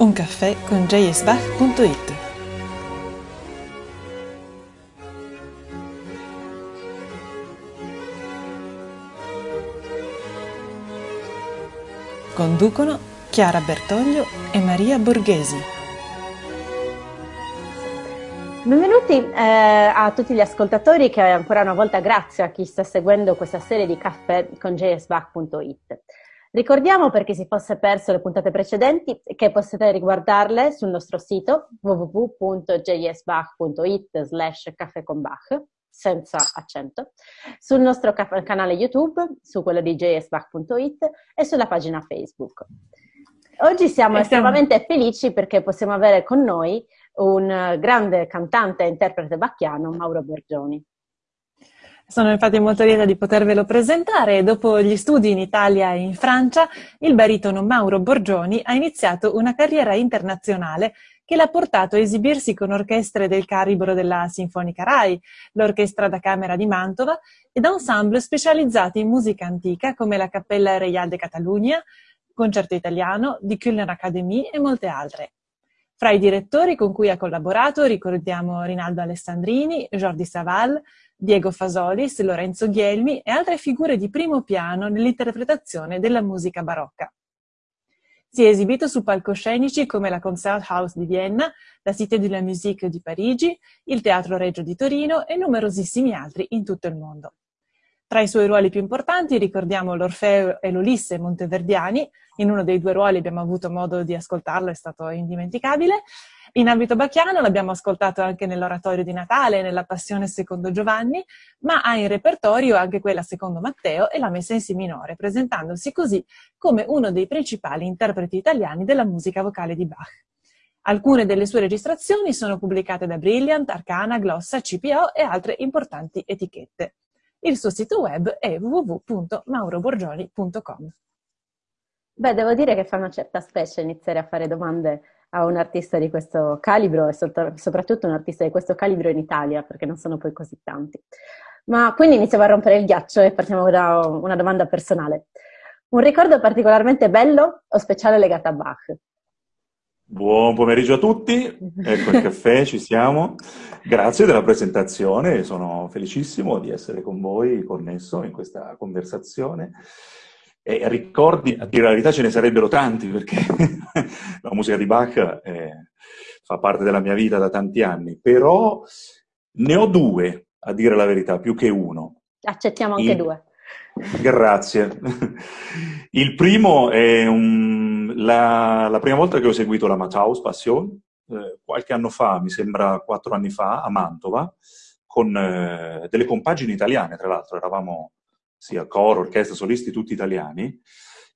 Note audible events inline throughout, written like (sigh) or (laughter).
Un caffè con jsbach.it Conducono Chiara Bertoglio e Maria Borghesi. Benvenuti eh, a tutti gli ascoltatori che ancora una volta grazie a chi sta seguendo questa serie di caffè con jsbach.it. Ricordiamo per chi si fosse perso le puntate precedenti che potete riguardarle sul nostro sito www.jsbach.it slash caffè con Bach senza accento, sul nostro ca- canale YouTube, su quello di jsbach.it e sulla pagina Facebook. Oggi siamo estremamente felici perché possiamo avere con noi un grande cantante e interprete bacchiano, Mauro Borgioni. Sono infatti molto lieta di potervelo presentare dopo gli studi in Italia e in Francia, il baritono Mauro Borgioni ha iniziato una carriera internazionale che l'ha portato a esibirsi con orchestre del calibro della Sinfonica Rai, l'Orchestra da Camera di Mantova ed ensemble specializzati in musica antica come la Cappella Reial de Catalunya, Concerto Italiano, di Kölner Academy e molte altre. Fra i direttori con cui ha collaborato ricordiamo Rinaldo Alessandrini, Jordi Saval, Diego Fasolis, Lorenzo Ghielmi e altre figure di primo piano nell'interpretazione della musica barocca. Si è esibito su palcoscenici come la Concerthaus di Vienna, la Cité de la Musique di Parigi, il Teatro Reggio di Torino e numerosissimi altri in tutto il mondo. Tra i suoi ruoli più importanti ricordiamo l'Orfeo e l'Ulisse monteverdiani, in uno dei due ruoli abbiamo avuto modo di ascoltarlo, è stato indimenticabile, in ambito bacchiano l'abbiamo ascoltato anche nell'oratorio di Natale, nella Passione secondo Giovanni, ma ha in repertorio anche quella secondo Matteo e la messa in si minore, presentandosi così come uno dei principali interpreti italiani della musica vocale di Bach. Alcune delle sue registrazioni sono pubblicate da Brilliant, Arcana, Glossa, CPO e altre importanti etichette. Il suo sito web è www.mauroborgioni.com. Beh, devo dire che fa una certa specie iniziare a fare domande a un artista di questo calibro e soprattutto un artista di questo calibro in Italia, perché non sono poi così tanti. Ma quindi iniziamo a rompere il ghiaccio e partiamo da una domanda personale. Un ricordo particolarmente bello o speciale legato a Bach? Buon pomeriggio a tutti, ecco il caffè, ci siamo. Grazie della presentazione, sono felicissimo di essere con voi connesso in questa conversazione. E ricordi, a dire la verità, ce ne sarebbero tanti, perché musica di Bach eh, fa parte della mia vita da tanti anni, però ne ho due, a dire la verità, più che uno. Accettiamo anche Il... due. Grazie. Il primo è un... la, la, prima volta che ho seguito la Matthaus Passion, eh, qualche anno fa, mi sembra quattro anni fa, a Mantova, con eh, delle compagini italiane, tra l'altro, eravamo sia coro, orchestra, solisti, tutti italiani,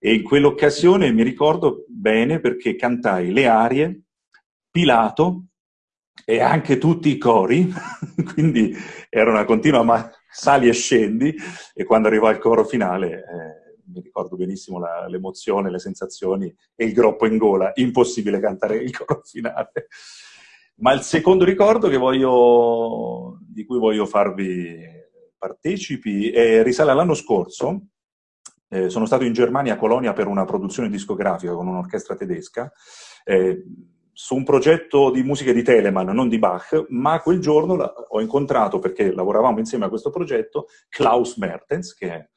e in quell'occasione mi ricordo bene perché cantai le arie, Pilato e anche tutti i cori, (laughs) quindi era una continua ma- sali e scendi, e quando arrivò al coro finale eh, mi ricordo benissimo l'emozione, le sensazioni e il groppo in gola, impossibile cantare il coro (laughs) finale. Ma il secondo ricordo voglio, di cui voglio farvi partecipi risale all'anno scorso. Eh, sono stato in Germania, a Colonia, per una produzione discografica con un'orchestra tedesca, eh, su un progetto di musica di Telemann, non di Bach, ma quel giorno ho incontrato, perché lavoravamo insieme a questo progetto, Klaus Mertens, che è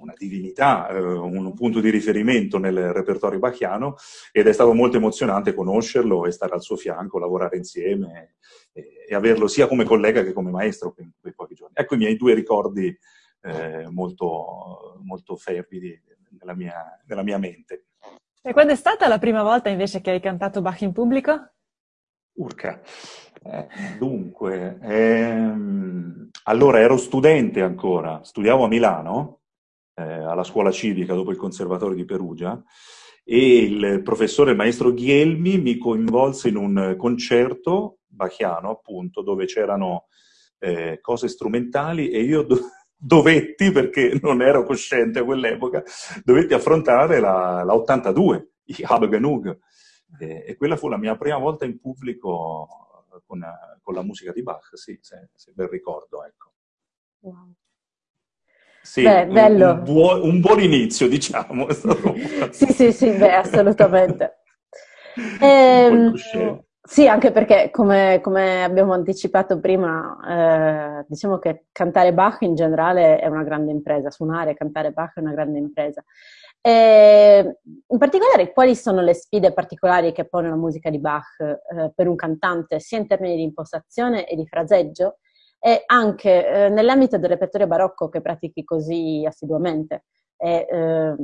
una divinità, eh, un punto di riferimento nel repertorio bachiano ed è stato molto emozionante conoscerlo e stare al suo fianco, lavorare insieme e, averlo sia come collega che come maestro in quei pochi giorni. Ecco i miei due ricordi eh, molto, molto fervidi nella mia, nella mia mente. E quando è stata la prima volta invece che hai cantato Bach in pubblico? Urca. Eh, dunque, ehm, allora ero studente ancora, studiavo a Milano, eh, alla scuola civica dopo il conservatorio di Perugia, e il professore, il maestro Ghielmi, mi coinvolse in un concerto bachiano, appunto, dove c'erano eh, cose strumentali e io do- dovetti, perché (laughs) non ero cosciente a quell'epoca, dovetti affrontare la, la 82, i Habe Genug. E, e quella fu la mia prima volta in pubblico con, con la musica di Bach, sì, se, se ben ricordo, ecco. Wow. Sì, beh, bello. Un, un, buon, un, buon, inizio, diciamo. sì, sì, sì, beh, assolutamente. (laughs) Eh, sì, anche perché come, come abbiamo anticipato prima, eh, diciamo che cantare Bach in generale è una grande impresa, suonare e cantare Bach è una grande impresa. E in particolare, quali sono le sfide particolari che pone la musica di Bach eh, per un cantante, sia in termini di impostazione e di fraseggio, e anche eh, nell'ambito del repertorio barocco che pratichi così assiduamente? E, eh,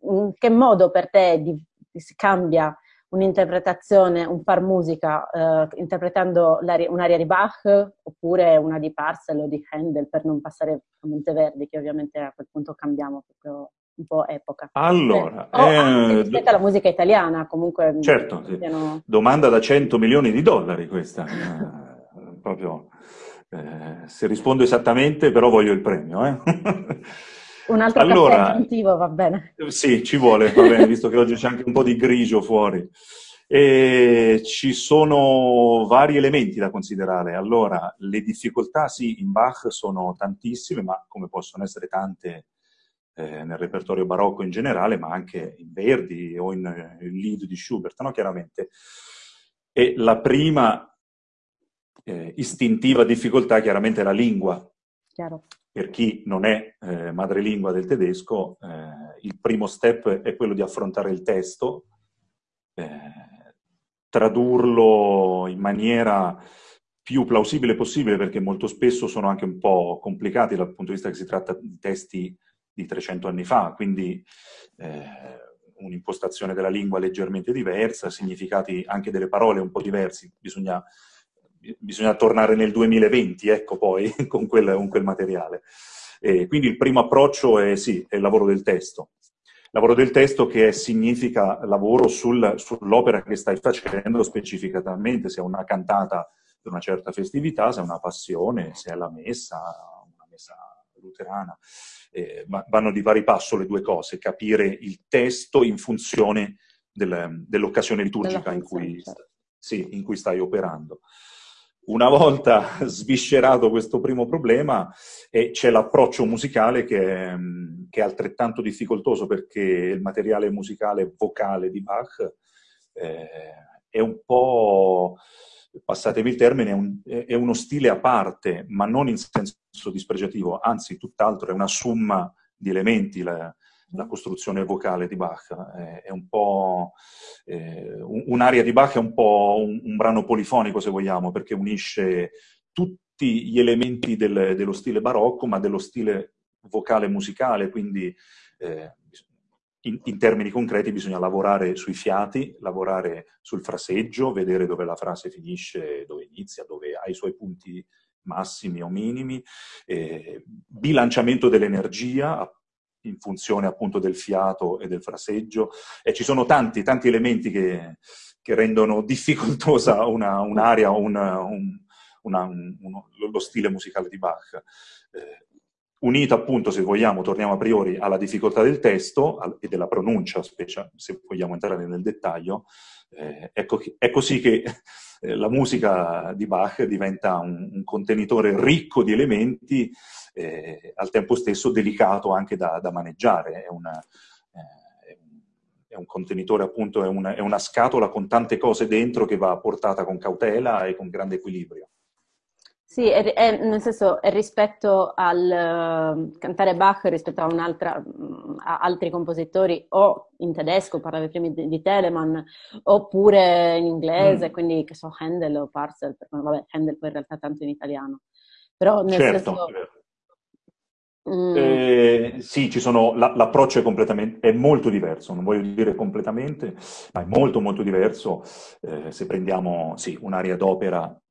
in che modo per te di, si cambia un'interpretazione, un far musica eh, interpretando un'aria di Bach oppure una di Parcel o di Handel per non passare a Monteverdi che ovviamente a quel punto cambiamo proprio un po' epoca. Allora, eh, eh, rispetto alla musica italiana comunque. Certo, sì. siano... domanda da 100 milioni di dollari questa, eh, proprio eh, se rispondo esattamente però voglio il premio. (laughs) Un altro allora, aggiuntivo va bene. Sì, ci vuole, va bene, visto che oggi c'è anche un po' di grigio fuori. E ci sono vari elementi da considerare. Allora, le difficoltà, sì, in Bach sono tantissime, ma come possono essere tante eh, nel repertorio barocco in generale, ma anche in Verdi o in, in Lied di Schubert, no? chiaramente. E la prima eh, istintiva difficoltà chiaramente è la lingua. Chiaro. Per chi non è eh, madrelingua del tedesco, eh, il primo step è quello di affrontare il testo, eh, tradurlo in maniera più plausibile possibile, perché molto spesso sono anche un po' complicati dal punto di vista che si tratta di testi di 300 anni fa, quindi eh, un'impostazione della lingua leggermente diversa, significati anche delle parole un po' diversi, bisogna bisogna tornare nel 2020, ecco poi, (laughs) con quel, con quel materiale. E quindi il primo approccio è, sì, è il lavoro del testo. Lavoro del testo che significa lavoro sul, sull'opera che stai facendo specificatamente, se è una cantata per una certa festività, se è una passione, se è la messa, una messa luterana. Eh, vanno di pari passo le due cose, capire il testo in funzione del, dell'occasione liturgica in cui, certo. sì, in cui stai operando. Una volta (laughs) sviscerato questo primo problema, eh, c'è l'approccio musicale che è, che è, altrettanto difficoltoso perché il materiale musicale vocale di Bach eh, è un po', passatemi il termine, è, un, è, uno stile a parte, ma non in senso dispregiativo, anzi tutt'altro, è una somma di elementi. La, la costruzione vocale di Bach. Eh, è un po'... Eh, un'aria di Bach è un po' un, un, brano polifonico, se vogliamo, perché unisce tutti gli elementi del, dello stile barocco, ma dello stile vocale musicale, quindi eh, in, in, termini concreti bisogna lavorare sui fiati, lavorare sul fraseggio, vedere dove la frase finisce, dove inizia, dove ha i suoi punti massimi o minimi, eh, bilanciamento dell'energia, in funzione appunto del fiato e del fraseggio e ci sono tanti, tanti elementi che, che rendono difficoltosa un'area o un, un, uno, lo stile musicale di Bach. Eh, unito appunto, se vogliamo, torniamo a priori alla difficoltà del testo al, e della pronuncia, specie, se vogliamo entrare nel dettaglio, eh, ecco, è così che eh, la musica di Bach diventa un, un contenitore ricco di elementi eh, al tempo stesso delicato anche da, da maneggiare. È, una, eh, è, un contenitore, appunto, è una, è una scatola con tante cose dentro che va portata con cautela e con grande equilibrio. Sì, è, è, nel senso, è rispetto al uh, cantare Bach rispetto a, uh, a, altri compositori, o in tedesco, parlavi prima di, di Telemann, oppure in inglese, mm. quindi che so, Handel o Parcel, vabbè, Handel poi in realtà tanto in italiano. Però nel certo, senso, Mm. Eh, sì, ci sono, la, l'approccio è, completamente, è molto diverso, non voglio dire completamente, ma è molto molto diverso eh, se prendiamo sì, un'area d'opera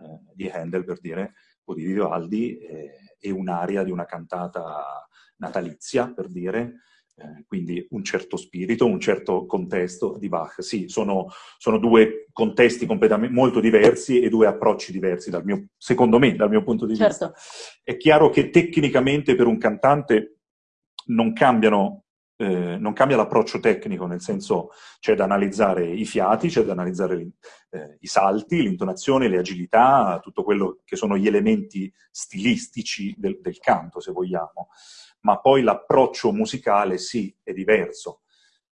eh, di Handel, per dire, o di Vivaldi, eh, e un'area di una cantata natalizia, per dire, eh, quindi un certo spirito, un certo contesto di Bach. Sì, sono, sono due contesti completamente molto diversi e due approcci diversi, dal mio, secondo me, dal mio punto di certo. vista. È chiaro che tecnicamente per un cantante non cambiano eh, non cambia l'approccio tecnico, nel senso c'è da analizzare i fiati, c'è da analizzare eh, i salti, l'intonazione, le agilità, tutto quello che sono gli elementi stilistici del, del canto, se vogliamo ma poi l'approccio musicale sì, è diverso.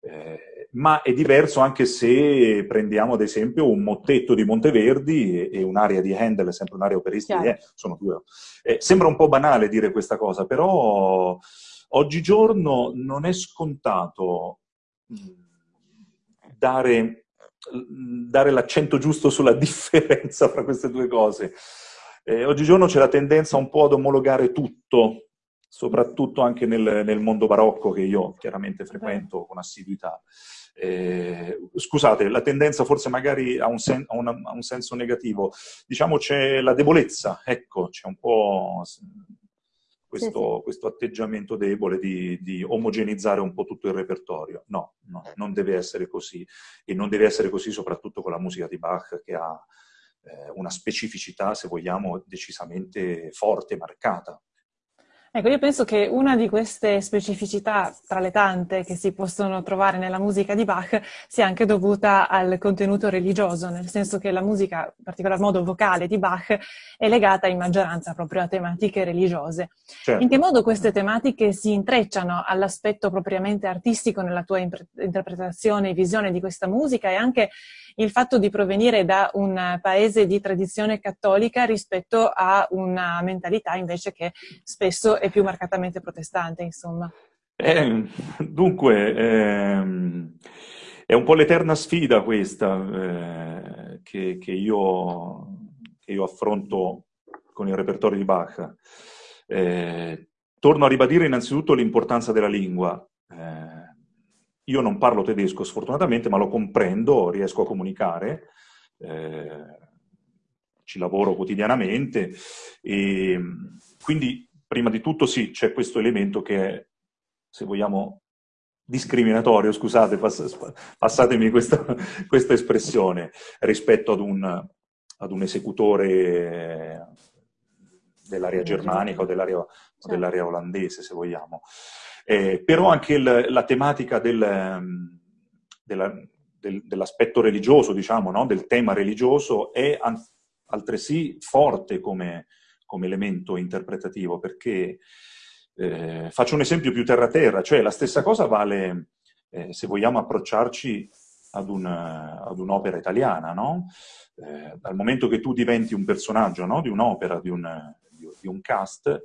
Eh, ma è diverso anche se prendiamo ad esempio un mottetto di Monteverdi e, e un'area di Handel, sempre un'area operistica, sono due. Eh, sembra un po' banale dire questa cosa, però oggigiorno non è scontato mm, dare, dare l'accento giusto sulla (laughs) differenza fra queste due cose. Eh, oggigiorno c'è la tendenza un po' ad omologare tutto, soprattutto anche nel, nel mondo barocco che io chiaramente frequento con assiduità. Eh, scusate, la tendenza forse magari ha un, sen- ha, una, ha un, senso negativo. Diciamo c'è la debolezza, ecco, c'è un po' questo, sì, sì. questo atteggiamento debole di, di, omogenizzare un po' tutto il repertorio. No, no, non deve essere così. E non deve essere così soprattutto con la musica di Bach che ha eh, una specificità, se vogliamo, decisamente forte, marcata. Ecco, io penso che una di queste specificità, tra le tante che si possono trovare nella musica di Bach, sia anche dovuta al contenuto religioso, nel senso che la musica, in particolar modo vocale di Bach, è legata in maggioranza proprio a tematiche religiose. Certo. In che modo queste tematiche si intrecciano all'aspetto propriamente artistico nella tua interpretazione e visione di questa musica e anche il fatto di provenire da un paese di tradizione cattolica rispetto a una mentalità invece che spesso è più marcatamente protestante, insomma. Eh, dunque, ehm, è un po' l'eterna sfida questa eh, che, che, io, che, io, affronto con il repertorio di Bach. Eh, torno a ribadire innanzitutto l'importanza della lingua. Eh, io non parlo tedesco sfortunatamente, ma lo comprendo, riesco a comunicare, eh, ci lavoro quotidianamente e quindi prima di tutto sì, c'è questo elemento che è, se vogliamo, discriminatorio, scusate, pass passatemi questa, (laughs) questa, espressione, rispetto ad un, ad un esecutore dell'area germanica o dell'area certo. olandese, se vogliamo. Eh, però anche il, la tematica del, ehm, della, del, dell'aspetto religioso, diciamo, no? del tema religioso, è altresì forte come, come, elemento interpretativo, perché eh, faccio un esempio più terra-terra, cioè la stessa cosa vale eh, se vogliamo approcciarci ad, un, ad un'opera italiana, no? Eh, dal momento che tu diventi un personaggio no? di un'opera, di un, di un cast,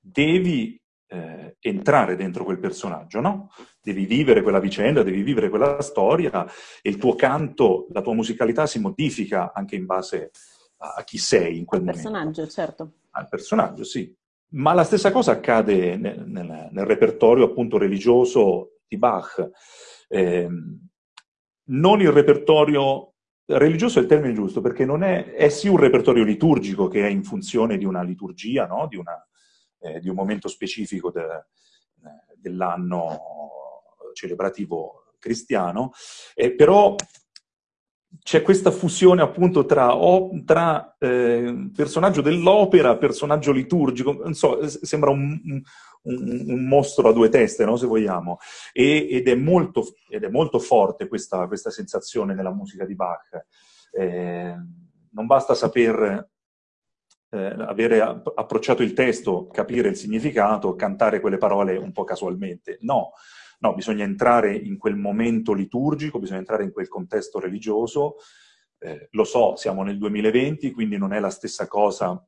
devi eh, entrare dentro quel personaggio, no? Devi vivere quella vicenda, devi vivere quella storia e il tuo canto, la tua musicalità si modifica anche in base a, chi sei in quel Al momento. Al personaggio, certo. Al personaggio, sì. Ma la stessa cosa accade nel, nel, nel repertorio appunto religioso di Bach. Eh, non il repertorio religioso è il termine giusto, perché non è, è sì un repertorio liturgico che è in funzione di una liturgia, no? di, una, eh, di, un momento specifico de, dell'anno celebrativo cristiano, eh, però c'è questa fusione appunto tra, tra eh, personaggio dell'opera, personaggio liturgico, non so, sembra un, un, un mostro a due teste, no? se vogliamo, e, ed, è molto, ed, è molto, forte questa, questa sensazione nella musica di Bach. Eh, non basta saper eh, avere approcciato il testo, capire il significato, cantare quelle parole un po' casualmente. No, no, bisogna entrare in quel momento liturgico, bisogna entrare in quel contesto religioso. Eh, lo so, siamo nel 2020, quindi non è la stessa cosa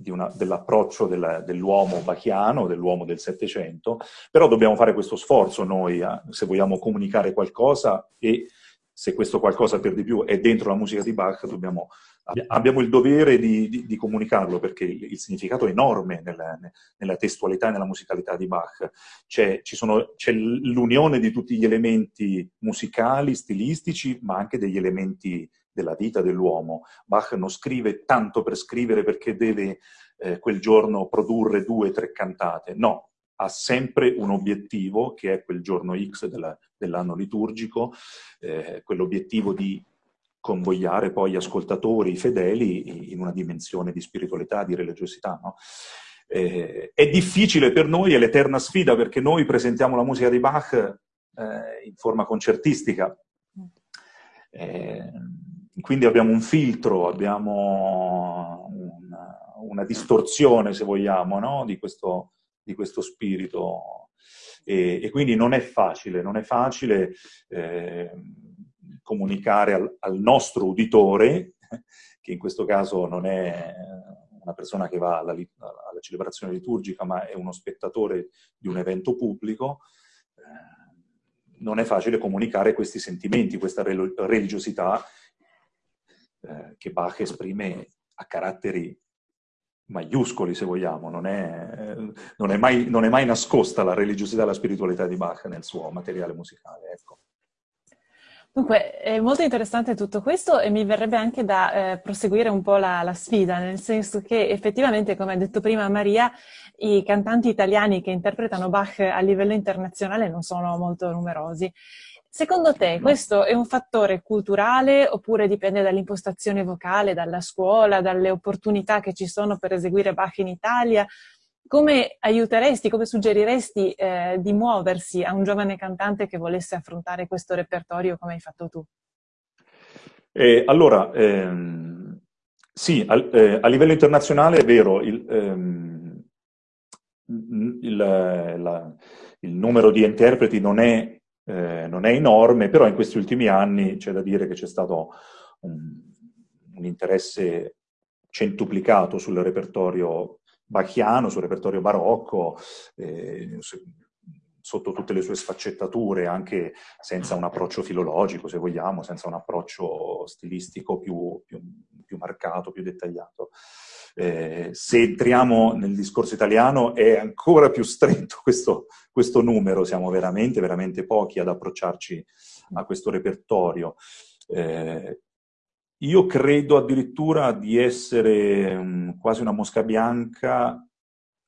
dell'approccio della, dell'uomo bachiano, dell'uomo del Settecento, però dobbiamo fare questo sforzo noi, eh, se vogliamo comunicare qualcosa e se questo qualcosa per di più è dentro la musica di Bach, dobbiamo abbiamo il dovere di, di, di comunicarlo perché il, il, significato è enorme nella, nella, testualità e nella musicalità di Bach. C'è, l'unione di tutti gli elementi musicali, stilistici, ma anche degli elementi della vita dell'uomo. Bach non scrive tanto per scrivere perché deve eh, quel giorno produrre due o tre cantate, no, ha sempre un obiettivo che è quel giorno X della, dell'anno liturgico, eh, quell'obiettivo di convogliare poi ascoltatori, fedeli, in una dimensione di spiritualità, di religiosità. No? Eh, è difficile per noi, è l'eterna sfida, perché noi presentiamo la musica di Bach eh, in forma concertistica. Eh, quindi abbiamo un filtro, abbiamo una, una distorsione, se vogliamo, no? di, questo, di questo spirito E, e, quindi non è facile, non è facile eh, comunicare al, al, nostro uditore, (laughs) che in questo caso non è una persona che va alla, alla celebrazione liturgica, ma è uno spettatore di un evento pubblico, eh, non è facile comunicare questi sentimenti, questa religiosità eh, che Bach esprime a caratteri maiuscoli, se vogliamo, non è, non, è mai, non è, mai, nascosta la religiosità e la spiritualità di Bach nel suo materiale musicale. Ecco. Dunque, è molto interessante tutto questo e mi verrebbe anche da eh, proseguire un po' la, la, sfida, nel senso che effettivamente, come ha detto prima Maria, i cantanti italiani che interpretano Bach a livello internazionale non sono molto numerosi. Secondo te questo è un fattore culturale oppure dipende dall'impostazione vocale, dalla scuola, dalle opportunità che ci sono per eseguire Bach in Italia? Come aiuteresti, come suggeriresti eh, di muoversi a un giovane cantante che volesse affrontare questo repertorio come hai fatto tu? Eh, allora, ehm, sì, a, eh, a, livello internazionale è vero, il, ehm, il, la, il numero di interpreti non è eh, non è enorme, però in questi ultimi anni c'è da dire che c'è stato un, un interesse centuplicato sul repertorio bachiano, sul repertorio barocco, eh, sotto tutte le sue sfaccettature, anche senza un approccio filologico, se vogliamo, senza un approccio stilistico più, più, più marcato, più dettagliato. Eh, se entriamo nel discorso italiano è ancora più stretto questo, questo, numero, siamo veramente, veramente pochi ad approcciarci a questo repertorio. Eh, io credo addirittura di essere um, quasi una mosca bianca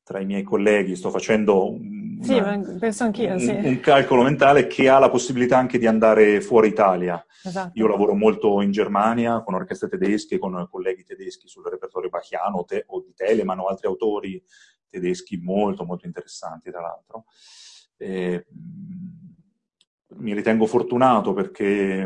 tra i miei colleghi, sto facendo sì, una, penso anch'io, sì. un, un, calcolo mentale che ha la possibilità anche di andare fuori Italia. Esatto. Io lavoro molto in Germania con orchestre tedesche, con colleghi tedeschi sul repertorio bachiano te, o di Telemann o altri autori tedeschi molto molto interessanti tra l'altro. E, mi ritengo fortunato perché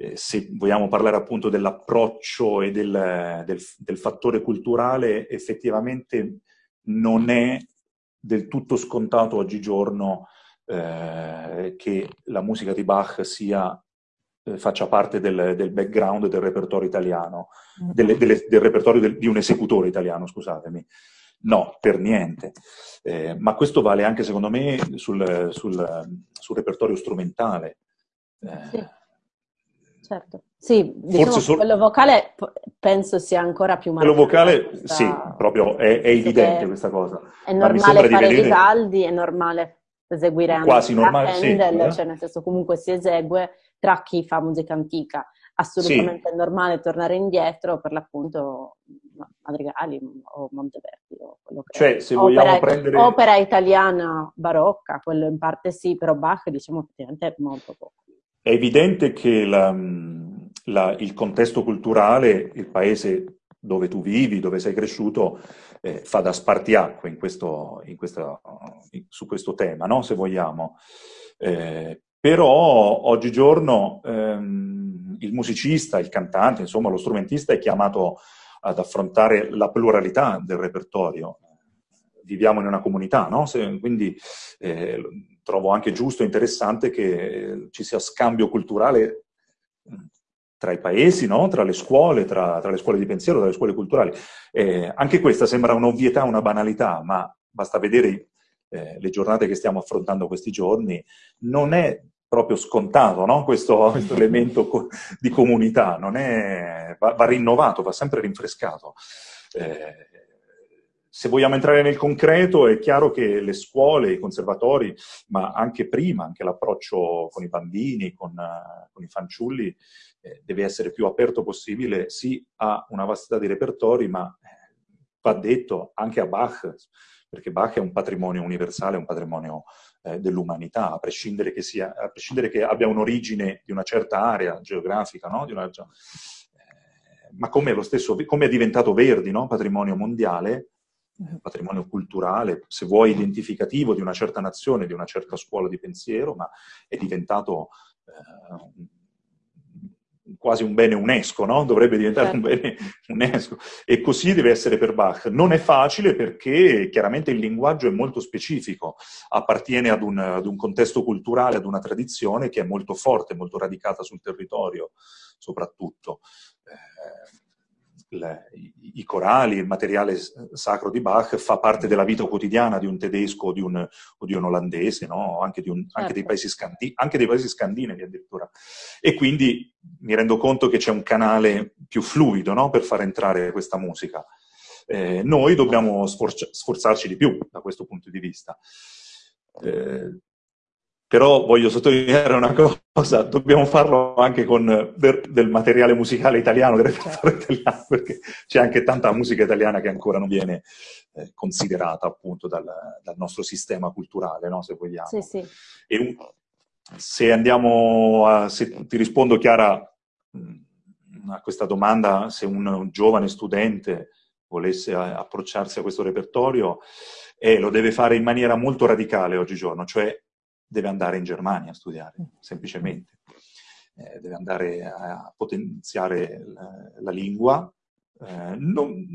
eh, se vogliamo parlare appunto dell'approccio e del, del, del fattore culturale, effettivamente non è del tutto scontato oggigiorno eh, che la musica di Bach sia, eh, faccia parte del, del, background del repertorio italiano, mm. delle, delle, del repertorio del, di un esecutore italiano, scusatemi. No, per niente. Eh, ma questo vale anche, secondo me, sul, sul, sul repertorio strumentale. Eh, sì. Certo. Sì, diciamo Forse solo... quello vocale penso sia ancora più marcato. Quello vocale, questa... sì, proprio è, è evidente questa cosa. È normale fare vedere... Vivaldi, è normale eseguire anche Quasi normale, Handel, sì, cioè nel senso comunque si esegue tra chi fa musica antica. Assolutamente sì. è normale tornare indietro per l'appunto Madrigali o Monteverdi o quello che cioè, se vogliamo opera, prendere... opera italiana barocca, quello in parte sì, però Bach diciamo effettivamente è molto poco. È evidente che la, la, il contesto culturale, il paese dove tu vivi, dove sei cresciuto, eh, fa da spartiacque in questo, in questa, in, su questo tema, no? se vogliamo. Eh, però oggigiorno ehm, il musicista, il cantante, insomma lo strumentista è chiamato ad affrontare la pluralità del repertorio. Viviamo in una comunità, no? Se, quindi eh, trovo anche giusto e interessante che ci sia scambio culturale tra i paesi, no? tra le scuole, tra, tra, le scuole di pensiero, tra le scuole culturali. Eh, anche questa sembra un'ovvietà, una banalità, ma basta vedere eh, le giornate che stiamo affrontando questi giorni, non è proprio scontato no? questo, (laughs) questo, elemento co- di comunità, è, va, va, rinnovato, va sempre rinfrescato. Eh, se vogliamo entrare nel concreto, è chiaro che le scuole, i conservatori, ma anche prima, anche l'approccio con i bambini, con, con i fanciulli, eh, deve essere più aperto possibile, sì a una vastità di repertori, ma eh, va detto anche a Bach, perché Bach è un patrimonio universale, un patrimonio eh, dell'umanità, a prescindere che, a prescindere che abbia un'origine di una certa area geografica, no? una, eh, ma come, lo stesso, come è diventato Verdi, no? patrimonio mondiale, patrimonio culturale, se vuoi identificativo di una certa nazione, di una certa scuola di pensiero, ma è diventato eh, quasi un bene UNESCO, no? Dovrebbe diventare certo. un bene UNESCO. E così deve essere per Bach. Non è facile perché chiaramente il linguaggio è molto specifico, appartiene ad un, ad un contesto culturale, ad una tradizione che è molto forte, molto radicata sul territorio, soprattutto. Eh, i corali, il materiale sacro di Bach fa parte della vita quotidiana di un tedesco o di un, o di un olandese, no? anche, di un, anche, dei certo. scandi, anche, dei paesi scandinavi addirittura. E quindi mi rendo conto che c'è un canale più fluido no? per far entrare questa musica. Eh, noi dobbiamo sforza, sforzarci di più da questo punto di vista. Eh, però voglio sottolineare una cosa, dobbiamo farlo anche con del, del materiale musicale italiano, del repertorio italiano, perché c'è anche tanta musica italiana che ancora non viene eh, considerata appunto dal, dal, nostro sistema culturale, no? se vogliamo. Sì, sì. E se andiamo a, se ti rispondo Chiara a questa domanda, se un, un giovane studente volesse approcciarsi a questo repertorio, eh, lo deve fare in maniera molto radicale oggigiorno, cioè deve andare in Germania a studiare, mm. semplicemente. Eh, deve andare a potenziare la, la lingua. Eh, non,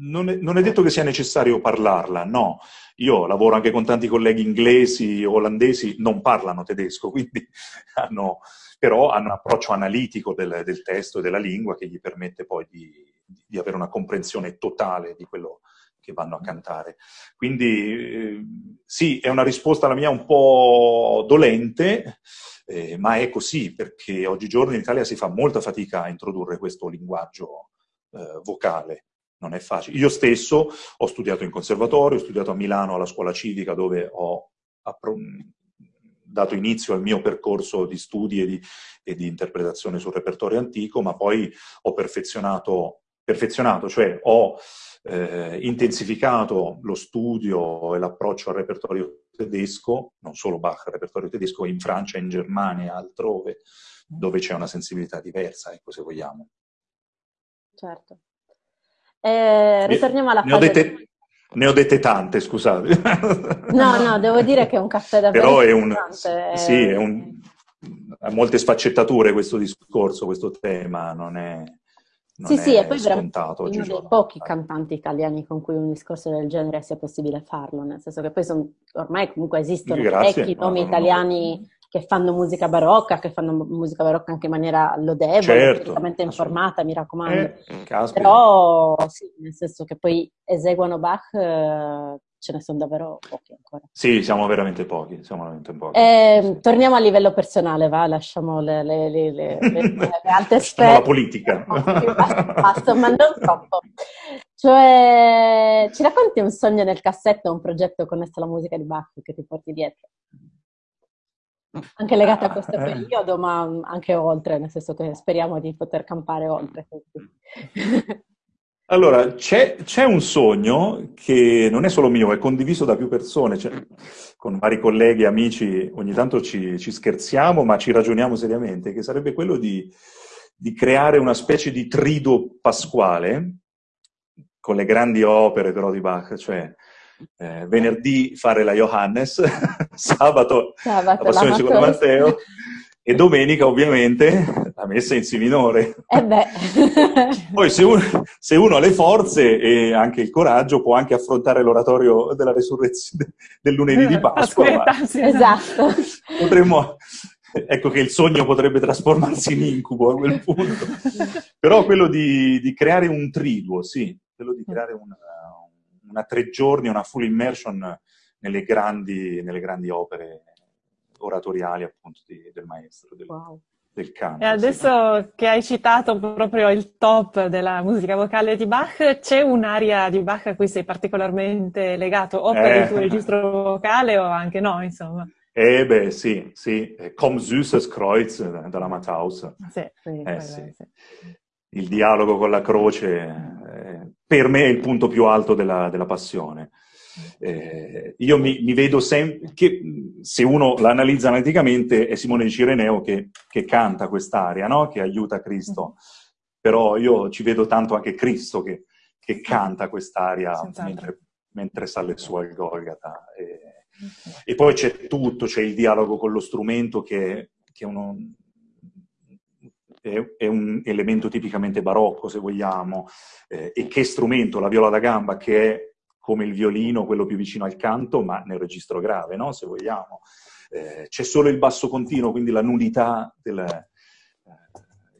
non, è, non, è, detto che sia necessario parlarla, no. Io lavoro anche con tanti colleghi inglesi, olandesi, non parlano tedesco, (laughs) quindi hanno, però hanno un approccio analitico del, del testo e della lingua che gli permette poi di, di avere una comprensione totale di quello, che vanno a cantare. Quindi eh, sì, è una risposta alla mia un po' dolente, eh, ma è così perché oggigiorno in Italia si fa molta fatica a introdurre questo linguaggio eh, vocale. Non è facile. Io stesso ho studiato in conservatorio, ho studiato a Milano alla scuola civica dove ho dato inizio al mio percorso di studi e di, e di interpretazione sul repertorio antico, ma poi ho perfezionato, perfezionato cioè ho eh, intensificato lo studio e l'approccio al repertorio tedesco, non solo Bach, il repertorio tedesco in Francia, in Germania altrove, dove c'è una sensibilità diversa, ecco, se vogliamo. Certo. Eh, ritorniamo alla ne, fase... Ne ho, dette, ne ho dette tante, scusate. No, no, devo dire che è un caffè davvero Però è un, sì, è un, ha molte sfaccettature questo discorso, questo tema, non è sì, sì, e poi scontato uno dei pochi cantanti italiani con cui un discorso del genere sia possibile farlo, nel senso che poi son, ormai comunque esistono parecchi nomi italiani che fanno musica barocca, che fanno musica barocca anche in maniera lodevole, certo, informata, mi raccomando. Eh, Però sì, nel senso che poi eseguono Bach eh, ce ne sono davvero pochi ancora. Sì, siamo veramente pochi. Siamo veramente pochi. Eh, sì. Torniamo a livello personale, va? Lasciamo le, le, le, le (laughs) alte sfere. la politica. (laughs) basta, ma non troppo. Cioè, ci racconti un sogno nel cassetto, un progetto connesso alla musica di Bach che ti porti dietro? Anche legato a questo (laughs) eh. periodo, ma anche oltre, nel senso che speriamo di poter campare oltre. Allora, c'è, c'è, un sogno che non è solo mio, è condiviso da più persone, cioè, con vari colleghi amici ogni tanto ci, ci, scherziamo, ma ci ragioniamo seriamente, che sarebbe quello di, di, creare una specie di trido pasquale con le grandi opere però di Bach, cioè eh, venerdì fare la Johannes, (laughs) sabato, sabato la Passione secondo Matteo, e domenica ovviamente la messa in Si minore. Eh (laughs) Poi se uno, se uno, ha le forze e anche il coraggio può anche affrontare l'oratorio della resurrezione del lunedì di Pasqua. Aspetta, sì, esatto. Potremmo, ecco che il sogno potrebbe trasformarsi in incubo a quel punto. Però quello di, di creare un triduo, sì, quello di creare una, una tre giorni, una full immersion nelle grandi, nelle grandi opere oratoriali appunto di, del maestro, del, wow. del canto. E adesso sì. che hai citato proprio il top della musica vocale di Bach, c'è un'aria di Bach a cui sei particolarmente legato, o per eh. il tuo registro vocale o anche no, insomma? Eh beh, sì, sì, Comme süßes Kreuz della Matthaus. Sì, sì, eh, sì. Il dialogo con la croce, eh, per me è il punto più alto della, della passione. Eh, io mi, mi vedo sempre, che se uno la analizza analiticamente, è Simone di Cireneo che, che canta quest'aria, no? che aiuta Cristo. Però io ci vedo tanto anche Cristo che, che canta quest'aria mentre, mentre, sale su al Golgata. E, e, poi c'è tutto, c'è il dialogo con lo strumento che, che uno, è, è, un elemento tipicamente barocco, se vogliamo, eh, e che strumento, la viola da gamba, che è come il violino, quello più vicino al canto, ma nel registro grave, no? se vogliamo. Eh, c'è solo il basso continuo, quindi la nullità del, eh,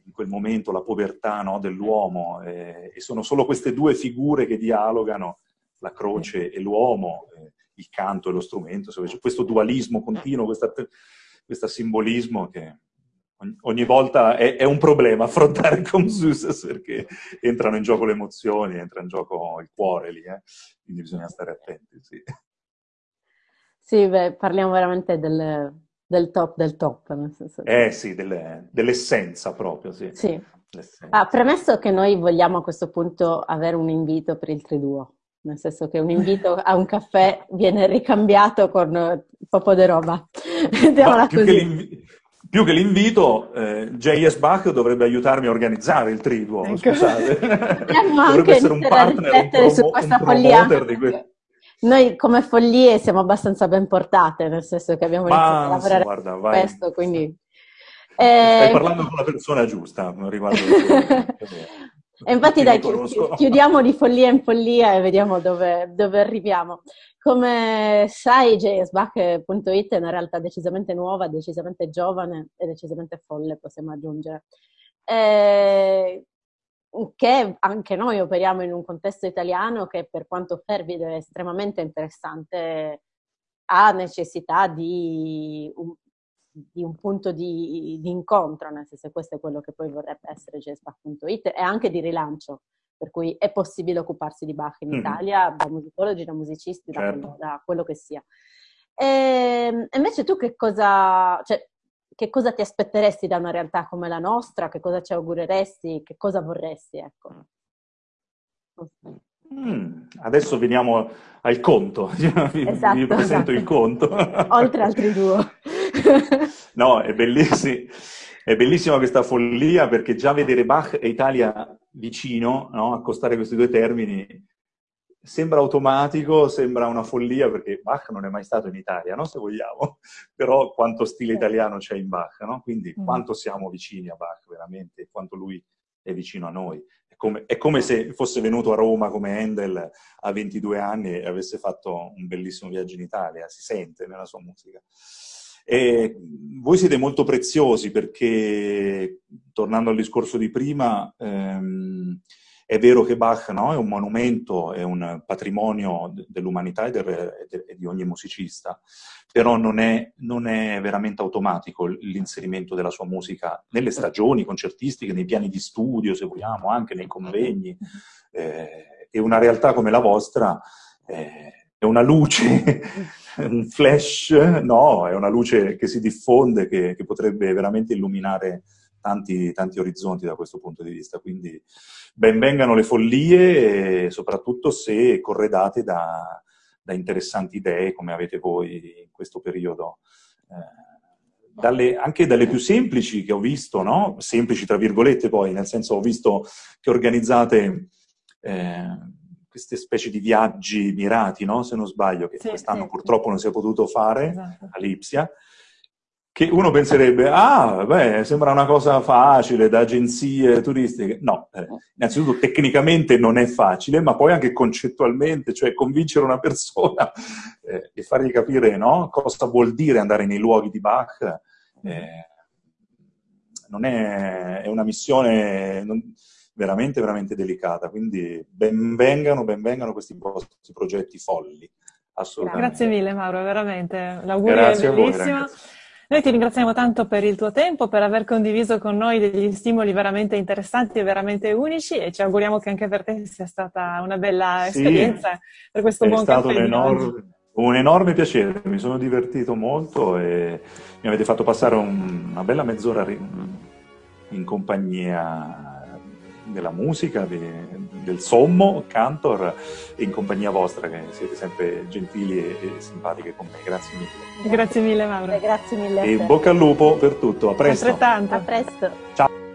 in quel momento, la povertà no, dell'uomo, eh, e sono solo queste due figure che dialogano, la croce e l'uomo, eh, il canto e lo strumento, questo dualismo continuo, questo simbolismo che ogni volta è, è, un problema (laughs) affrontare con Zeus perché entrano in gioco le emozioni, entra in gioco il cuore lì, eh? quindi bisogna stare attenti. Sì, sì beh, parliamo veramente del, del, top del top. Nel senso eh sì, delle, dell'essenza proprio, sì. sì. Ah, premesso che noi vogliamo a questo punto avere un invito per il triduo, nel senso che un invito a un caffè (laughs) viene ricambiato con un po' di roba. (laughs) Mettiamola così più che l'invito, eh, J.S. Bach dovrebbe aiutarmi a organizzare il triduo, ecco. scusate. (laughs) (laughs) dovrebbe essere un partner, un promo- su questa follia. Que- Noi come follie siamo abbastanza ben portate, nel senso che abbiamo iniziato a lavorare guarda, su questo, quindi... Eh, Stai parlando con la persona giusta riguardo (laughs) E infatti dai, chi- chiudiamo di follia in follia e vediamo dove, dove arriviamo. Come sai, jsback.it è una realtà decisamente nuova, decisamente giovane e decisamente folle, possiamo aggiungere. Eh, che anche noi operiamo in un contesto italiano che per quanto fervido è estremamente interessante, ha necessità di di un punto di, di, incontro, nel senso questo è quello che poi vorrebbe essere jsback.it e anche di rilancio, per cui è possibile occuparsi di Bach in mm-hmm. Italia da musicologi, da musicisti, certo. da, quello, da, quello, che sia. E, ehm, invece tu che cosa, cioè, che cosa ti aspetteresti da una realtà come la nostra? Che cosa ci augureresti? Che cosa vorresti? Ecco. Mm, adesso veniamo al conto, (laughs) esatto, vi presento esatto. il conto. Oltre altri due. (laughs) no, è bellissimo. È bellissima questa follia perché già vedere Bach e Italia vicino, no? accostare questi due termini, sembra automatico, sembra una follia perché Bach non è mai stato in Italia, no? se vogliamo, però quanto stile italiano c'è in Bach, no? quindi mm. quanto siamo vicini a Bach veramente, quanto lui è vicino a noi. È come, è come se fosse venuto a Roma come Handel a 22 anni e avesse fatto un bellissimo viaggio in Italia, si sente nella sua musica. E voi siete molto preziosi perché, tornando al discorso di prima, ehm, è vero che Bach no, è un monumento, è un patrimonio dell'umanità e, del, e di ogni musicista, però non è, non è, veramente automatico l'inserimento della sua musica nelle stagioni concertistiche, nei piani di studio, se vogliamo, anche nei convegni. Eh, e una realtà come la vostra eh, è una luce (laughs) un flash, no, è una luce che si diffonde, che, che potrebbe veramente illuminare tanti, tanti, orizzonti da questo punto di vista. Quindi ben vengano le follie, soprattutto se corredate da, da, interessanti idee come avete voi in questo periodo. Eh, dalle, anche dalle più semplici che ho visto, no? semplici tra virgolette poi, nel senso ho visto che organizzate eh, queste specie di viaggi mirati, no? se non sbaglio, che sì, quest'anno sì, purtroppo sì. non si è potuto fare esatto. a Lipsia, che uno penserebbe, ah, beh, sembra una cosa facile da agenzie turistiche. No, eh, innanzitutto tecnicamente non è facile, ma poi anche concettualmente, cioè convincere una persona (laughs) eh, e fargli capire no, cosa vuol dire andare nei luoghi di Bach, eh, non è, è una missione... Non, veramente, veramente delicata. Quindi benvengano, benvengano questi, questi progetti folli. Assolutamente. Grazie mille Mauro, veramente. L'augurio Grazie è bellissimo. Noi ti ringraziamo tanto per il tuo tempo, per aver condiviso con noi degli stimoli veramente interessanti e veramente unici e ci auguriamo che anche per te sia stata una bella sì, esperienza per questo buon caffè. È stato un enorme, un enorme piacere, mi sono divertito molto e mi avete fatto passare un, una bella mezz'ora in compagnia della musica, de, del sommo, cantor, e in compagnia vostra, che siete sempre gentili e, e simpatiche con me. Grazie mille. Grazie mille Mauro. Grazie mille. E bocca al lupo per tutto, a presto. Altrettanto. A presto. Ciao.